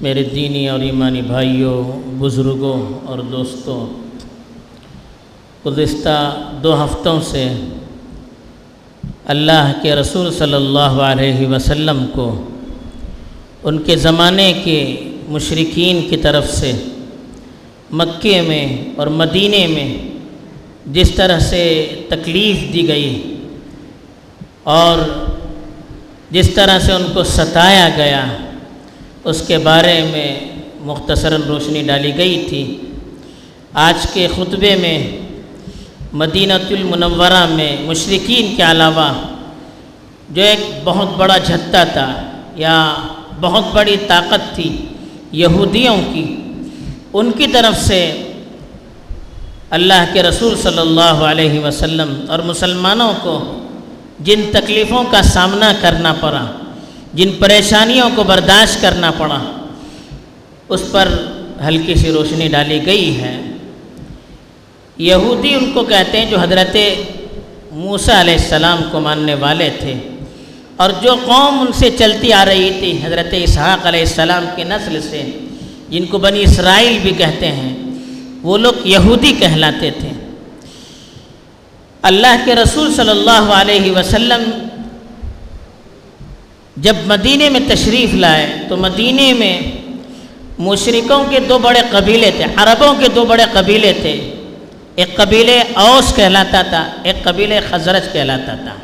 میرے دینی اور ایمانی بھائیوں، بزرگوں اور دوستوں، گزشتہ دو ہفتوں سے اللہ کے رسول صلی اللہ علیہ وسلم کو ان کے زمانے کے مشرقین کی طرف سے مکے میں اور مدینے میں جس طرح سے تکلیف دی گئی اور جس طرح سے ان کو ستایا گیا اس کے بارے میں مختصراً روشنی ڈالی گئی تھی۔ آج کے خطبے میں مدینہ المنورہ میں مشرقین کے علاوہ جو ایک بہت بڑا جھتہ تھا یا بہت بڑی طاقت تھی یہودیوں کی، ان کی طرف سے اللہ کے رسول صلی اللہ علیہ وسلم اور مسلمانوں کو جن تکلیفوں کا سامنا کرنا پڑا جن پریشانیوں کو برداشت کرنا پڑا، اس پر ہلکی سی روشنی ڈالی گئی ہے۔ یہودی ان کو کہتے ہیں جو حضرت موسیٰ علیہ السلام کو ماننے والے تھے اور جو قوم ان سے چلتی آ رہی تھی، حضرت اسحاق علیہ السلام کی نسل سے، جن کو بنی اسرائیل بھی کہتے ہیں، وہ لوگ یہودی کہلاتے تھے۔ اللہ کے رسول صلی اللہ علیہ وسلم جب مدینے میں تشریف لائے تو مدینے میں مشرقوں کے دو بڑے قبیلے تھے، عربوں کے دو بڑے قبیلے تھے۔ ایک قبیلے اوس کہلاتا تھا، ایک قبیلے خزرج کہلاتا تھا۔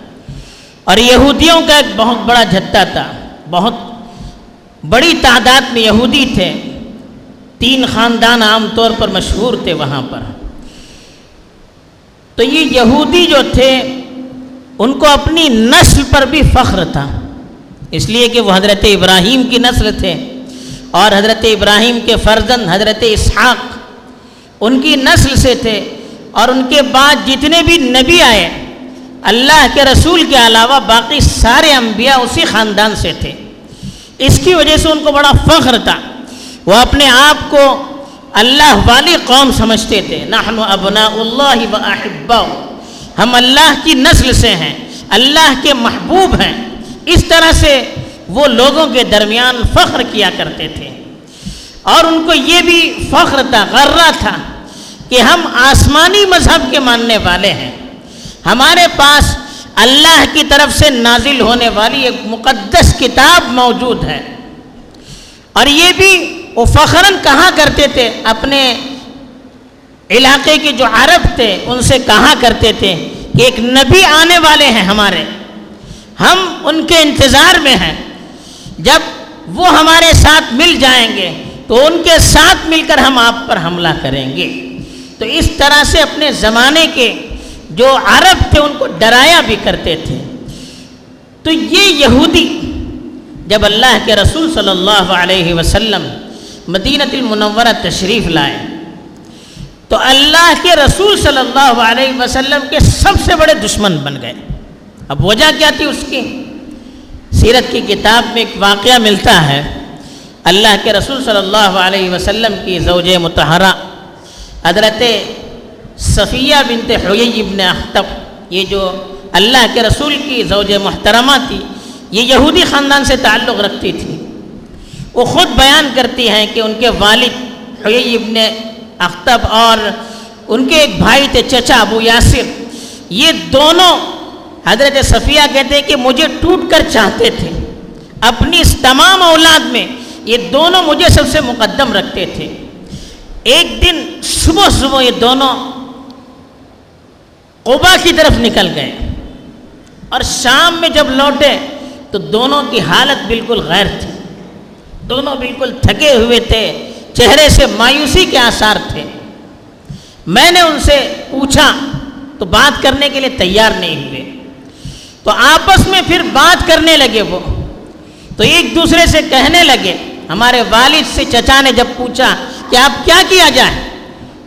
اور یہودیوں کا ایک بہت بڑا جھتہ تھا، بہت بڑی تعداد میں یہودی تھے۔ تین خاندان عام طور پر مشہور تھے وہاں پر۔ تو یہ یہودی جو تھے، ان کو اپنی نسل پر بھی فخر تھا۔ اس لیے کہ وہ حضرت ابراہیم کی نسل تھے اور حضرت ابراہیم کے فرزند حضرت اسحاق ان کی نسل سے تھے اور ان کے بعد جتنے بھی نبی آئے، اللہ کے رسول کے علاوہ باقی سارے انبیاء اسی خاندان سے تھے۔ اس کی وجہ سے ان کو بڑا فخر تھا۔ وہ اپنے آپ کو اللہ والی قوم سمجھتے تھے۔ نحن ابناء اللہ و احباء۔ ہم اللہ کی نسل سے ہیں، اللہ کے محبوب ہیں۔ اس طرح سے وہ لوگوں کے درمیان فخر کیا کرتے تھے۔ اور ان کو یہ بھی فخر تھا، غرہ تھا کہ ہم آسمانی مذہب کے ماننے والے ہیں۔ ہمارے پاس اللہ کی طرف سے نازل ہونے والی ایک مقدس کتاب موجود ہے۔ اور یہ بھی وہ فخراً کہا کرتے تھے؟ اپنے علاقے کے جو عرب تھے، ان سے کہا کرتے تھے کہ ایک نبی آنے والے ہیں ہمارے۔ ہم ان کے انتظار میں ہیں۔ جب وہ ہمارے ساتھ مل جائیں گے تو ان کے ساتھ مل کر ہم آپ پر حملہ کریں گے۔ تو اس طرح سے اپنے زمانے کے جو عرب تھے ان کو ڈرایا بھی کرتے تھے۔ تو یہ یہودی جب اللہ کے رسول صلی اللہ علیہ وسلم مدینت المنورہ تشریف لائے، تو اللہ کے رسول صلی اللہ علیہ وسلم کے سب سے بڑے دشمن بن گئے۔ اب وجہ کیا تھی اس کی؟ سیرت کی کتاب میں ایک واقعہ ملتا ہے، اللہ کے رسول صلی اللہ علیہ وسلم کی زوج متحرہ حضرت صفیہ بنت حیی ابن اختب، یہ جو اللہ کے رسول کی زوج محترمہ تھی، یہ یہودی خاندان سے تعلق رکھتی تھی۔ وہ خود بیان کرتی ہیں کہ ان کے والد حیی ابن اختب اور ان کے ایک بھائی تھے، چچا ابو یاسر، یہ دونوں حضرت صفیہ کہتے ہیں کہ مجھے ٹوٹ کر چاہتے تھے۔ اپنی اس تمام اولاد میں یہ دونوں مجھے سب سے مقدم رکھتے تھے۔ ایک دن صبح صبح یہ دونوں قبا کی طرف نکل گئے۔ اور شام میں جب لوٹے تو دونوں کی حالت بالکل غیر تھی۔ دونوں بالکل تھکے ہوئے تھے، چہرے سے مایوسی کے آثار تھے۔ میں نے ان سے پوچھا، تو بات کرنے کے لیے تیار نہیں ہوئے۔ تو آپس میں پھر بات کرنے لگے وہ۔ تو ایک دوسرے سے کہنے لگے، ہمارے والد سے چچا نے جب پوچھا کہ آپ کیا کیا جائے؟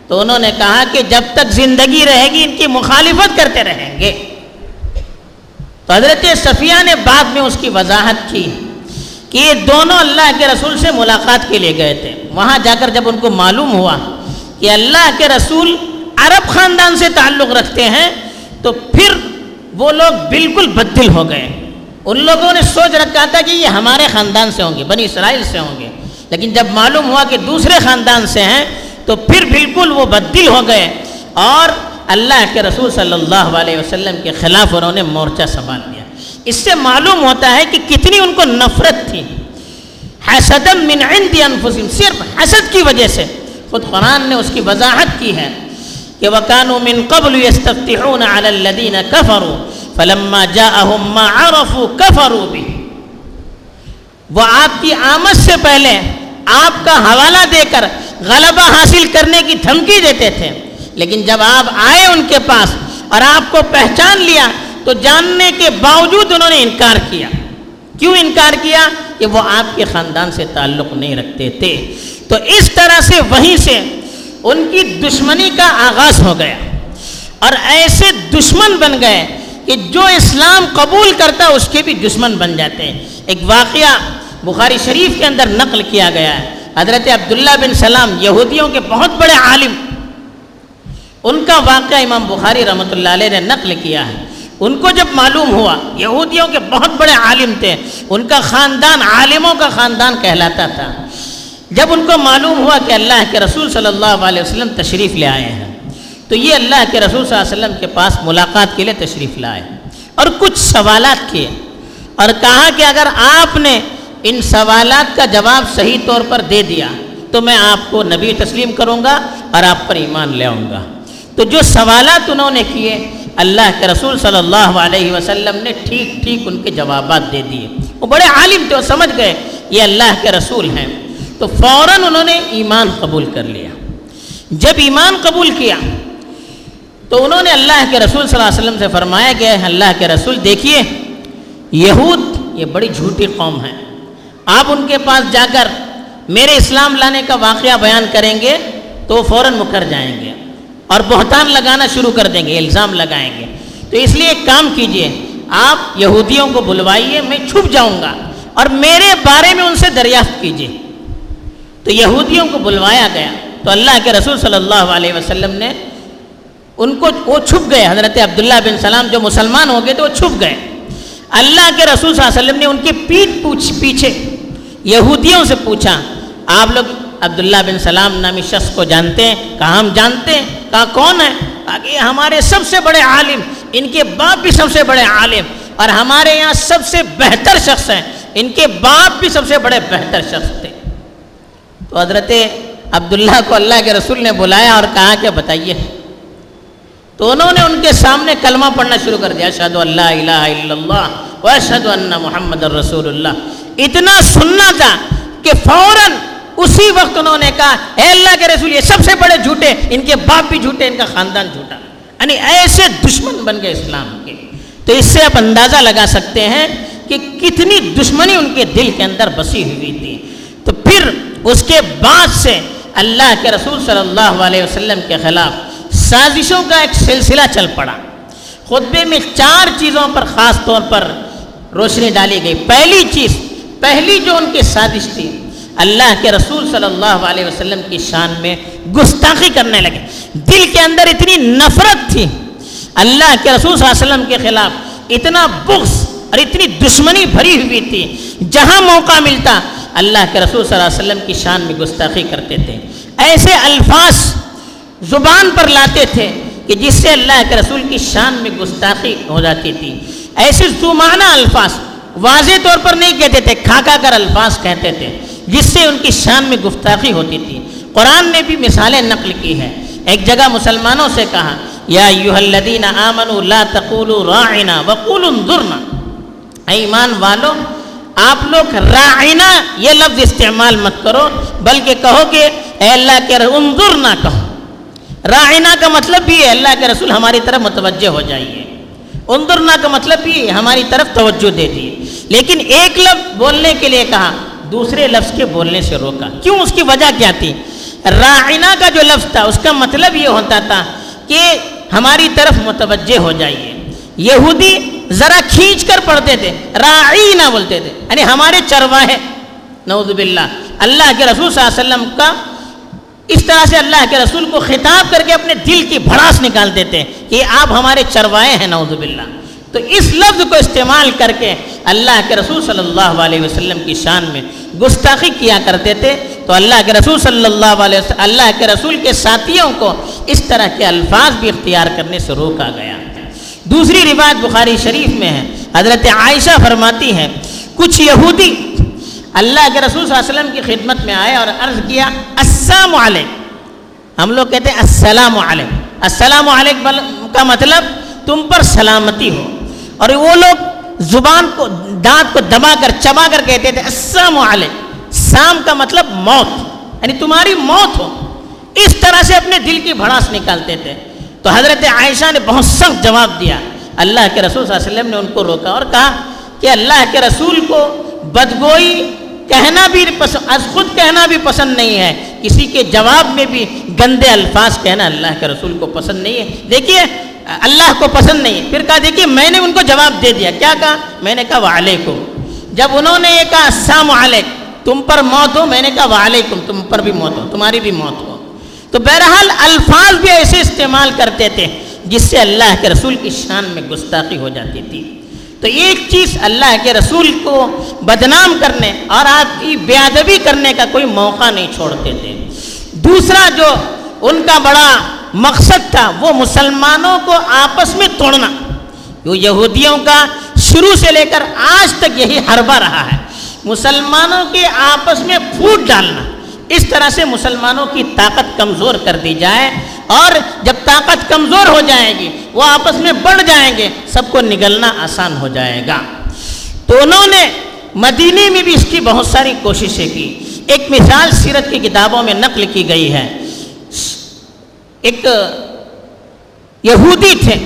تو انہوں نے کہا کہ جب تک زندگی رہے گی، ان کی مخالفت کرتے رہیں گے۔ تو حضرت صفیہ نے بعد میں اس کی وضاحت کی کہ یہ دونوں اللہ کے رسول سے ملاقات کے لیے گئے تھے۔ وہاں جا کر جب ان کو معلوم ہوا کہ اللہ کے رسول عرب خاندان سے تعلق رکھتے ہیں، تو پھر وہ لوگ بالکل بدل ہو گئے۔ ان لوگوں نے سوچ رکھا تھا کہ یہ ہمارے خاندان سے ہوں گے، بنی اسرائیل سے ہوں گے۔ لیکن جب معلوم ہوا کہ دوسرے خاندان سے ہیں، تو پھر بالکل وہ بدل ہو گئے۔ اور اللہ کے رسول صلی اللہ علیہ وسلم کے خلاف انہوں نے مورچہ سنبھال لیا۔ اس سے معلوم ہوتا ہے کہ کتنی ان کو نفرت تھی۔ حسدم من عند انفسهم صرف حسد کی وجہ سے۔ خود قرآن نے اس کی وضاحت کی ہے۔ کہ وَكَانُوا مِن قَبْلُ يَسْتَفْتِحُونَ عَلَى الَّذِينَ كَفَرُوا فَلَمَّا جَاءَهُمْ مَا عَرَفُوا كَفَرُوا بِهِ وہ آپ کی آمد سے پہلے آپ کا حوالہ دے کر غلبہ حاصل کرنے کی دھمکی دیتے تھے لیکن جب آپ آئے ان کے پاس اور آپ کو پہچان لیا تو جاننے کے باوجود انہوں نے انکار کیا کیوں انکار کیا کہ وہ آپ کے خاندان سے تعلق نہیں رکھتے تھے تو اس طرح سے وہیں سے ان کی دشمنی کا آغاز ہو گیا اور ایسے دشمن بن گئے کہ جو اسلام قبول کرتا اس کے بھی دشمن بن جاتے ہیں۔ ایک واقعہ بخاری شریف کے اندر نقل کیا گیا ہے۔ حضرت عبداللہ بن سلام یہودیوں کے بہت بڑے عالم۔ ان کا واقعہ امام بخاری رحمۃ اللہ علیہ نے نقل کیا ہے۔ ان کو جب معلوم ہوا، یہودیوں کے بہت بڑے عالم تھے، ان کا خاندان عالموں کا خاندان کہلاتا تھا۔ جب ان کو معلوم ہوا کہ اللہ کے رسول صلی اللہ علیہ وسلم تشریف لے آئے ہیں، تو یہ اللہ کے رسول صلی اللہ علیہ وسلم کے پاس ملاقات کے لیے تشریف لائے اور کچھ سوالات کیے اور کہا کہ اگر آپ نے ان سوالات کا جواب صحیح طور پر دے دیا تو میں آپ کو نبی تسلیم کروں گا اور آپ پر ایمان لے آؤں گا۔ تو جو سوالات انہوں نے کیے، اللہ کے رسول صلی اللہ علیہ وسلم نے ٹھیک ٹھیک ان کے جوابات دے دیے۔ وہ بڑے عالم تھے، وہ سمجھ گئے، یہ اللہ کے رسول ہیں۔ تو فوراً انہوں نے ایمان قبول کر لیا۔ جب ایمان قبول کیا، تو انہوں نے اللہ کے رسول صلی اللہ علیہ وسلم سے فرمایا کہ اللہ کے رسول دیکھیے، یہود یہ بڑی جھوٹی قوم ہے آپ ان کے پاس جا کر میرے اسلام لانے کا واقعہ بیان کریں گے تو وہ فوراً مکر جائیں گے اور بہتان لگانا شروع کر دیں گے، الزام لگائیں گے۔ تو اس لیے ایک کام کیجیے، آپ یہودیوں کو بلوائیے، میں چھپ جاؤں گا اور میرے بارے میں ان سے دریافت کیجیے۔ تو یہودیوں کو بلوایا گیا تو اللہ کے رسول صلی اللہ علیہ وسلم نے ان کو وہ چھپ گئے، حضرت عبداللہ بن سلام جو مسلمان ہو گئے تو وہ چھپ گئے۔ اللہ کے رسول صلی اللہ علیہ وسلم نے ان کی پیٹ پوچھ، پیچھے یہودیوں سے پوچھا، آپ لوگ عبداللہ بن سلام نامی شخص کو جانتے ہیں؟ کہا ہم جانتے ہیں؟ کہا کون ہے؟ کہ ہمارے سب سے بڑے عالم، ان کے باپ بھی سب سے بڑے عالم اور ہمارے یہاں سب سے بہتر شخص ہیں۔ ان کے باپ بھی سب سے بڑے بہتر شخص تھے۔ تو حضرت عبداللہ کو اللہ کے رسول نے بلایا اور کہا کہ بتائیے۔ تو انہوں نے ان کے سامنے کلمہ پڑھنا شروع کر دیا اشہد اللہ الہ الا اللہ و اشہد ان محمد الرسول اللہ۔ اتنا سننا تھا کہ فوراً اسی وقت انہوں نے کہا، اے اللہ کے رسول یہ سب سے بڑے جھوٹے، ان کے باپ بھی جھوٹے، ان کا خاندان جھوٹا۔ یعنی ایسے دشمن بن گئے اسلام کے۔ تو اس سے آپ اندازہ لگا سکتے ہیں کہ کتنی دشمنی ان کے دل کے اندر بسی ہوئی تھی۔ تو پھر اس کے بعد سے اللہ کے رسول صلی اللہ علیہ وسلم کے خلاف سازشوں کا ایک سلسلہ چل پڑا۔ خطبے میں چار چیزوں پر خاص طور پر روشنی ڈالی گئی۔ پہلی چیز، پہلی جو ان کی سازش تھی، اللہ کے رسول صلی اللہ علیہ وسلم کی شان میں گستاخی کرنے لگے۔ دل کے اندر اتنی نفرت تھی، اللہ کے رسول صلی اللہ علیہ وسلم کے خلاف اتنا بغض اور اتنی دشمنی بھری ہوئی تھی۔ جہاں موقع ملتا اللہ کے رسول صلی اللہ علیہ وسلم کی شان میں گستاخی کرتے تھے۔ ایسے الفاظ زبان پر لاتے تھے کہ جس سے اللہ کے رسول کی شان میں گستاخی ہو جاتی تھی۔ ایسے زمانہ الفاظ واضح طور پر نہیں کہتے تھے کھا کھا کر الفاظ کہتے تھے، جس سے ان کی شان میں گفتاخی ہوتی تھی۔ قرآن نے بھی مثالیں نقل کی ہیں۔ ایک جگہ مسلمانوں سے کہا، یا ایوہ الذین آمنوا لا تقولوا راعنا وقولوا انظرنا۔ اے ایمان والو آپ لوگ راعنا یہ لفظ استعمال مت کرو، بلکہ کہو کہ اے اللہ کے انظر نہ کہو۔ راعنا کا مطلب بھی ہے اللہ کے رسول ہماری طرف متوجہ ہو جائیے۔ انظرنا کا مطلب بھی ہے، ہماری طرف توجہ دے دیے۔ لیکن ایک لفظ بولنے کے لیے کہا، دوسرے لفظ کے بولنے سے روکا۔ کیوں؟ اس کی وجہ کیا تھی؟ راعنا کا جو لفظ تھا، اس کا مطلب یہ ہوتا تھا کہ ہماری طرف متوجہ ہو جائیے۔ یہودی ذرا کھینچ کر پڑھتے تھے راعینا بولتے تھے۔ یعنی ہمارے چرواہے نعوذ باللہ۔ اللہ کے رسول صلی اللہ علیہ وسلم کا اس طرح سے اللہ کے رسول کو خطاب کر کے اپنے دل کی بھڑاس نکال دیتے ہیں کہ آپ ہمارے چروائے ہیں، نعوذ باللہ۔ تو اس لفظ کو استعمال کر کے اللہ کے رسول صلی اللہ علیہ وسلم کی شان میں گستاخی کیا کرتے تھے۔ تو اللہ کے رسول صلی اللہ علیہ وسلم، اللہ کے رسول کے ساتھیوں کو اس طرح کے الفاظ بھی اختیار کرنے سے روکا گیا۔ دوسری روایت بخاری شریف میں ہے۔ حضرت عائشہ فرماتی ہیں، کچھ یہودی اللہ کے رسول صلی اللہ علیہ وسلم کی خدمت میں آئے اور عرض کیا، السلام علیکم۔ ہم لوگ کہتے ہیں، السلام علیکم۔ السلام علیکم کا مطلب تم پر سلامتی ہو۔ اور وہ لوگ زبان کو، دانت کو دبا کر، چبا کر کہتے تھے، السلام علیکم۔ سام کا مطلب موت یعنی تمہاری موت ہو۔ اس طرح سے اپنے دل کی بھڑاس نکالتے تھے۔ تو حضرت عائشہ نے بہت سخت جواب دیا۔ اللہ کے رسول صلی اللہ علیہ وسلم نے ان کو روکا اور کہا کہ اللہ کے رسول کو بدگوئی کہنا بھی پسند از خود کہنا بھی پسند نہیں ہے۔ کسی کے جواب میں بھی گندے الفاظ کہنا اللہ کے رسول کو پسند نہیں ہے۔ دیکھیے، اللہ کو پسند نہیں ہے۔ پھر کہا، دیکھیے، میں نے ان کو جواب دے دیا۔ کیا کہا؟ میں نے کہا، وعلیکم۔ جب انہوں نے یہ کہا، السلام علیکم تم پر موت ہو، میں نے کہا، وعلیکم، تم پر بھی موت ہو، تمہاری بھی موت ہو۔ تو بہرحال الفاظ بھی ایسے استعمال کرتے تھے جس سے اللہ کے رسول کی شان میں گستاخی ہو جاتی تھی۔ تو ایک چیز اللہ کے رسول کو بدنام کرنے اور آپ کی بے ادبی کرنے کا کوئی موقع نہیں چھوڑتے تھے۔ دوسرا جو ان کا بڑا مقصد تھا وہ مسلمانوں کو آپس میں توڑنا۔ جو یہودیوں کا شروع سے لے کر آج تک یہی حربہ رہا ہے۔ مسلمانوں کے آپس میں پھوٹ ڈالنا۔ اس طرح سے مسلمانوں کی طاقت کمزور کر دی جائے اور جب طاقت کمزور ہو جائے گی، وہ آپس میں بڑھ جائیں گے، سب کو نگلنا آسان ہو جائے گا۔ تو انہوں نے مدینے میں بھی اس کی بہت ساری کوششیں کی۔ ایک مثال سیرت کی کتابوں میں نقل کی گئی ہے۔ ایک یہودی تھے۔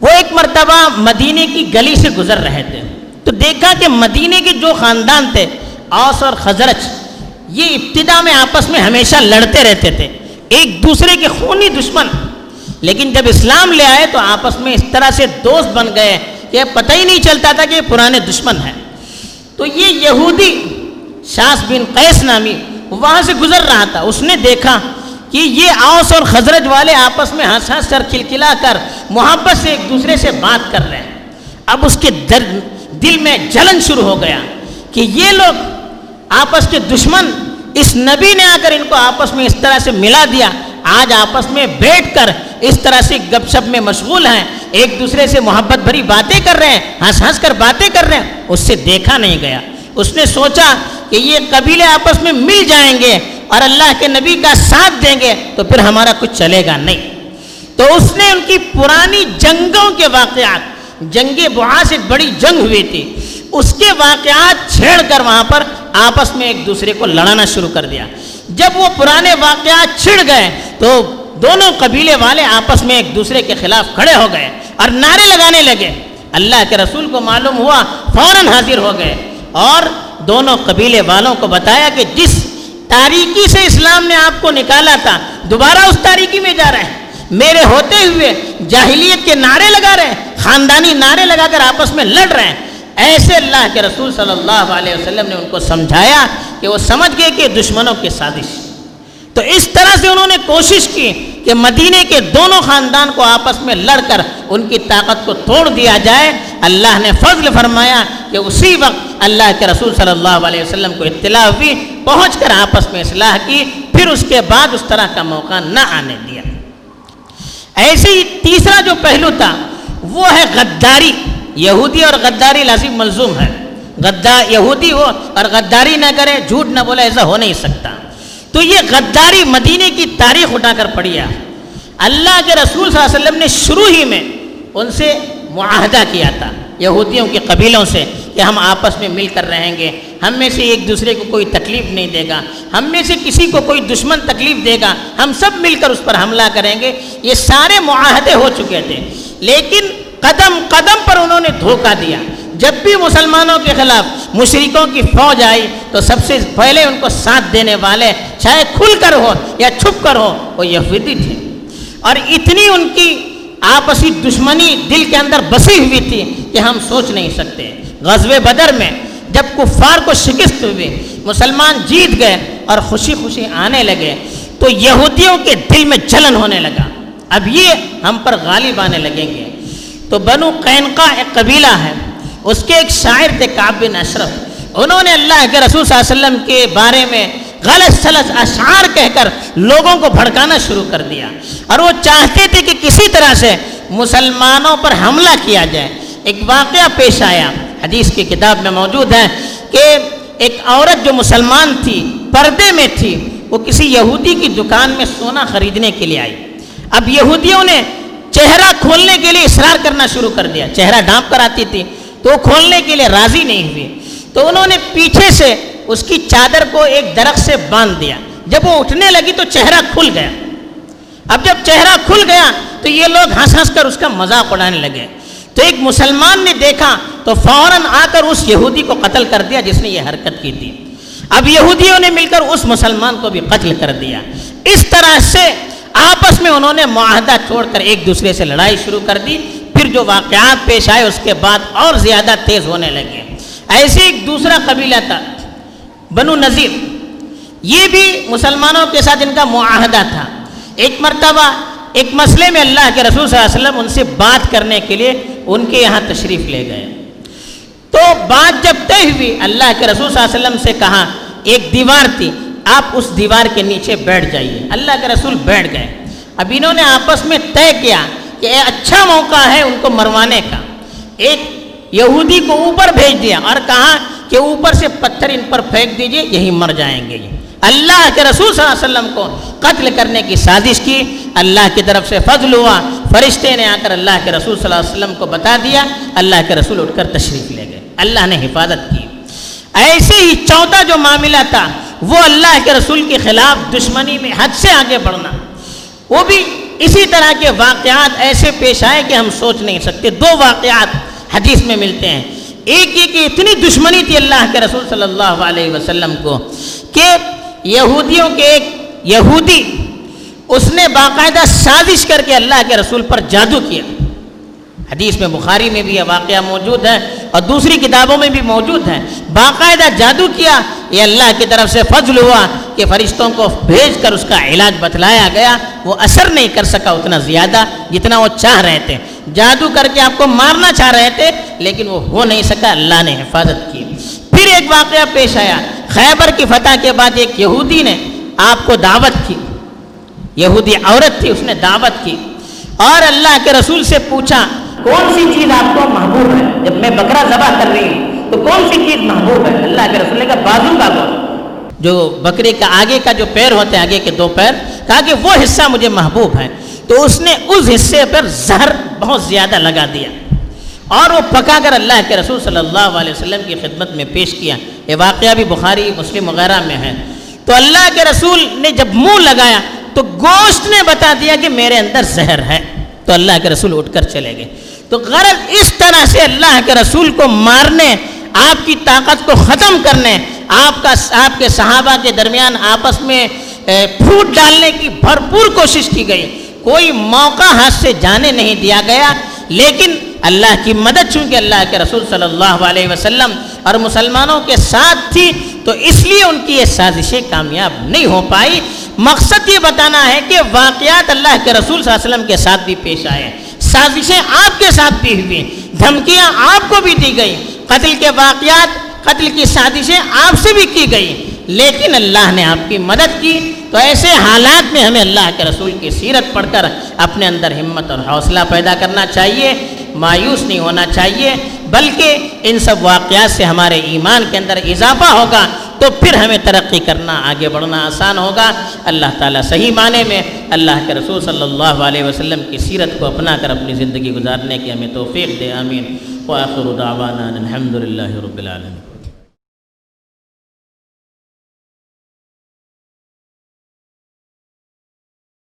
وہ ایک مرتبہ مدینے کی گلی سے گزر رہے تھے۔ تو دیکھا کہ مدینے کے جو خاندان تھے اوس اور خزرچ یہ ابتدا میں آپس میں ہمیشہ لڑتے رہتے تھے، ایک دوسرے کے خونی دشمن۔ لیکن جب اسلام لے آئے تو آپس میں اس طرح سے دوست بن گئے کہ پتہ ہی نہیں چلتا تھا کہ یہ پرانے دشمن ہیں۔ تو یہ یہودی شاس بن قیس نامی وہاں سے گزر رہا تھا۔ اس نے دیکھا کہ یہ اوس اور خزرج والے آپس میں ہنس ہنس کر، کھلکھلا کر، محبت سے ایک دوسرے سے بات کر رہے ہیں۔ اب اس کے دل میں جلن شروع ہو گیا کہ یہ لوگ آپس کے دشمن اس نبی نے آ کر ان کو آپس میں اس طرح سے ملا دیا۔ آج آپس میں بیٹھ کر اس طرح سے گپ شپ میں مشغول ہیں۔ ایک دوسرے سے محبت بھری باتیں کر رہے ہیں۔ ہنس ہنس کر باتیں کر رہے ہیں۔ اس سے دیکھا نہیں گیا۔ اس نے سوچا کہ یہ قبیلے آپس میں مل جائیں گے اور اللہ کے نبی کا ساتھ دیں گے تو پھر ہمارا کچھ چلے گا نہیں۔ تو اس نے ان کی پرانی جنگوں کے واقعات، جنگ بحاس ایک بڑی جنگ ہوئی تھی۔ اس کے واقعات چھیڑ کر وہاں پر آپس میں ایک دوسرے کو لڑانا شروع کر دیا۔ جب وہ پرانے واقعات چھڑ گئے تو دونوں قبیلے والے آپس میں ایک دوسرے کے خلاف کھڑے ہو گئے اور نعرے لگانے لگے۔ اللہ کے رسول کو معلوم ہوا، فوراً حاضر ہو گئے۔ اور دونوں قبیلے والوں کو بتایا کہ جس تاریکی سے اسلام نے آپ کو نکالا تھا، دوبارہ اس تاریکی میں جا رہے ہیں۔ میرے ہوتے ہوئے جاہلیت کے نعرے لگا رہے ہیں، خاندانی نعرے لگا کر آپس میں لڑ رہے ہیں۔ ایسے اللہ کے رسول صلی اللہ علیہ وسلم نے ان کو سمجھایا کہ وہ سمجھ گئے کہ دشمنوں کی سازش۔ تو اس طرح سے انہوں نے کوشش کی کہ مدینے کے دونوں خاندان کو آپس میں لڑ کر ان کی طاقت کو توڑ دیا جائے۔ اللہ نے فضل فرمایا کہ اسی وقت اللہ کے رسول صلی اللہ علیہ وسلم کو اطلاع ہوئی، پہنچ کر آپس میں اصلاح کی، پھر اس کے بعد اس طرح کا موقع نہ آنے دیا۔ ایسے ہی تیسرا جو پہلو تھا، وہ ہے غداری۔ یہودی اور غداری لازم ملزوم ہے۔ غدار یہودی ہو اور غداری نہ کرے، جھوٹ نہ بولے، ایسا ہو نہیں سکتا۔ تو یہ غداری مدینے کی تاریخ اٹھا کر پڑھیا۔ اللہ کے رسول صلی اللہ علیہ وسلم نے شروع ہی میں ان سے معاہدہ کیا تھا۔ یہودیوں کے قبیلوں سے کہ ہم آپس میں مل کر رہیں گے۔ ہم میں سے ایک دوسرے کو کوئی تکلیف نہیں دے گا۔ ہم میں سے کسی کو کوئی دشمن تکلیف دے گا۔ ہم سب مل کر اس پر حملہ کریں گے۔ یہ سارے معاہدے ہو چکے تھے۔ لیکن قدم قدم پر انہوں نے دھوکہ دیا۔ جب بھی مسلمانوں کے خلاف مشرقوں کی فوج آئی تو سب سے پہلے ان کو ساتھ دینے والے چاہے کھل کر ہو یا چھپ کر ہو وہ یہودی تھے۔ اور اتنی ان کی آپسی دشمنی دل کے اندر بسی ہوئی تھی کہ ہم سوچ نہیں سکتے۔ غزب بدر میں جب کفار کو شکست ہوئی، مسلمان جیت گئے اور خوشی خوشی آنے لگے، تو یہودیوں کے دل میں جلن ہونے لگا۔ اب یہ ہم پر غالب آنے لگیں گے۔ تو بنو قینقا ایک قبیلہ ہے، اس کے ایک شاعر تھے کعب بن اشرف۔ انہوں نے اللہ کے رسول صلی اللہ علیہ وسلم کے بارے میں غلط سلط اشعار کہہ کر لوگوں کو بھڑکانا شروع کر دیا۔ اور وہ چاہتے تھے کہ کسی طرح سے مسلمانوں پر حملہ کیا جائے۔ ایک واقعہ پیش آیا، حدیث کی کتاب میں موجود ہے کہ ایک عورت جو مسلمان تھی، پردے میں تھی، وہ کسی یہودی کی دکان میں سونا خریدنے کے لیے آئی۔ اب یہودیوں نے چہرہ کھولنے کے لیے اصرار کرنا شروع کر دیا۔ چہرہ ڈھانپ کر آتی تھی، تو وہ کھولنے کے لیے راضی نہیں ہوئی تو انہوں نے پیچھے سے اس کی چادر کو ایک درخت سے باندھ دیا۔ جب وہ اٹھنے لگی تو چہرہ کھل گیا۔ اب جب چہرہ کھل گیا تو یہ لوگ ہنس ہنس کر اس کا مذاق اڑانے لگے۔ تو ایک مسلمان نے دیکھا تو فوراً آ کر اس یہودی کو قتل کر دیا جس نے یہ حرکت کی تھی۔ اب یہودیوں نے مل کر اس مسلمان کو بھی قتل کر دیا۔ اس طرح سے آپس میں انہوں نے معاہدہ چھوڑ کر ایک دوسرے سے لڑائی شروع کر دی، پھر جو واقعات پیش آئے اس کے بعد اور زیادہ تیز ہونے لگے۔ ایسے ایک دوسرا قبیلہ تھا، بنو نذیر۔ یہ بھی مسلمانوں کے ساتھ ان کا معاہدہ تھا۔ ایک مرتبہ ایک مسئلے میں اللہ کے رسول صلی اللہ علیہ وسلم ان سے بات کرنے کے لیے ان کے یہاں تشریف لے گئے۔ تو بات جب طے ہوئی، اللہ کے رسول صلی اللہ علیہ وسلم سے کہا، ایک دیوار تھی۔ آپ اس دیوار کے نیچے بیٹھ جائیے۔ اللہ کے رسول بیٹھ گئے۔ اب انہوں نے آپس میں طے کیا کہ اچھا موقع ہے ان کو مروانے کا۔ ایک یہودی کو اوپر بھیج دیا اور کہا کہ اوپر سے پتھر ان پر پھینک دیجیے، یہی مر جائیں گے۔ اللہ کے رسول صلی اللہ علیہ وسلم کو قتل کرنے کی سازش کی۔ اللہ کی طرف سے فضل ہوا۔ فرشتے نے آ کر اللہ کے رسول صلی اللہ علیہ وسلم کو بتا دیا۔ اللہ کے رسول اٹھ کر تشریف لے گئے۔ اللہ نے حفاظت کی۔ ایسے ہی چوتھا جو معاملہ تھا وہ اللہ کے رسول کے خلاف دشمنی میں حد سے آگے بڑھنا۔ وہ بھی اسی طرح کے واقعات ایسے پیش آئے کہ ہم سوچ نہیں سکتے۔ دو واقعات حدیث میں ملتے ہیں۔ ایک یہ کہ اتنی دشمنی تھی اللہ کے رسول صلی اللہ علیہ وسلم کو کہ یہودیوں کے ایک یہودی اس نے باقاعدہ سازش کر کے اللہ کے رسول پر جادو کیا۔ حدیث میں بخاری میں بھی یہ واقعہ موجود ہے اور دوسری کتابوں میں بھی موجود ہے۔ باقاعدہ جادو کیا یہ اللہ کی طرف سے فضل ہوا کہ فرشتوں کو بھیج کر اس کا علاج بتلایا گیا، وہ اثر نہیں کر سکا اتنا زیادہ جتنا وہ چاہ رہے تھے۔ جادو کر کے آپ کو مارنا چاہ رہے تھے، لیکن وہ ہو نہیں سکا، اللہ نے حفاظت کی۔ پھر ایک واقعہ پیش آیا۔ خیبر کی فتح کے بعد ایک یہودی نے آپ کو دعوت کی۔ یہودی عورت تھی، اس نے دعوت کی۔ اور اللہ کے رسول سے پوچھا، کون سی چیز آپ کو محبوب ہے؟ جب میں بکرا ذبح کر رہی ہوں تو کون سی چیز محبوب ہے؟ اللہ کے رسول نے کہا، بازو کا گوشت جو بکرے کا آگے کا جو پیر ہوتے ہیں، آگے کے دو پیر، کہا کہ وہ حصہ مجھے محبوب ہے تو اس نے اس حصے پر زہر بہت زیادہ لگا دیا۔ اور وہ پکا کر اللہ کے رسول صلی اللہ علیہ وسلم کی خدمت میں پیش کیا۔ یہ واقعہ بھی بخاری، مسلم وغیرہ میں ہے۔ تو اللہ کے رسول نے جب منہ لگایا، تو گوشت نے بتا دیا کہ میرے اندر زہر ہے۔ تو اللہ کے رسول اٹھ کر چلے گئے۔ تو غرض اس طرح سے اللہ کے رسول کو مارنے آپ کی طاقت کو ختم کرنے، آپ کا، آپ کے صحابہ کے درمیان آپس میں پھوٹ ڈالنے کی بھرپور کوشش کی گئی۔ کوئی موقع ہاتھ سے جانے نہیں دیا گیا، لیکن اللہ کی مدد، چونکہ اللہ کے رسول صلی اللہ علیہ وسلم اور مسلمانوں کے ساتھ تھی، تو اس لیے ان کی یہ سازشیں کامیاب نہیں ہو پائی۔ مقصد یہ بتانا ہے کہ واقعات اللہ کے رسول صلی اللہ علیہ وسلم کے ساتھ بھی پیش آئے۔ سازشیں آپ کے ساتھ بھی ہوئی دھمکیاں آپ کو بھی دی گئی قتل کے واقعات، قتل کی سازشیں آپ سے بھی کی گئی لیکن اللہ نے آپ کی مدد کی۔ تو ایسے حالات میں ہمیں اللہ کے رسول کی سیرت پڑھ کر اپنے اندر ہمت اور حوصلہ پیدا کرنا چاہیے۔ مایوس نہیں ہونا چاہیے۔ بلکہ ان سب واقعات سے ہمارے ایمان کے اندر اضافہ ہوگا۔ تو پھر ہمیں ترقی کرنا، آگے بڑھنا آسان ہوگا۔ اللہ تعالیٰ صحیح معنی میں اللہ کے رسول صلی اللہ علیہ وسلم کی سیرت کو اپنا کر اپنی زندگی گزارنے کی ہمیں توفیق دے، آمین۔ وآخر دعوانا الحمد للہ رب العالمین۔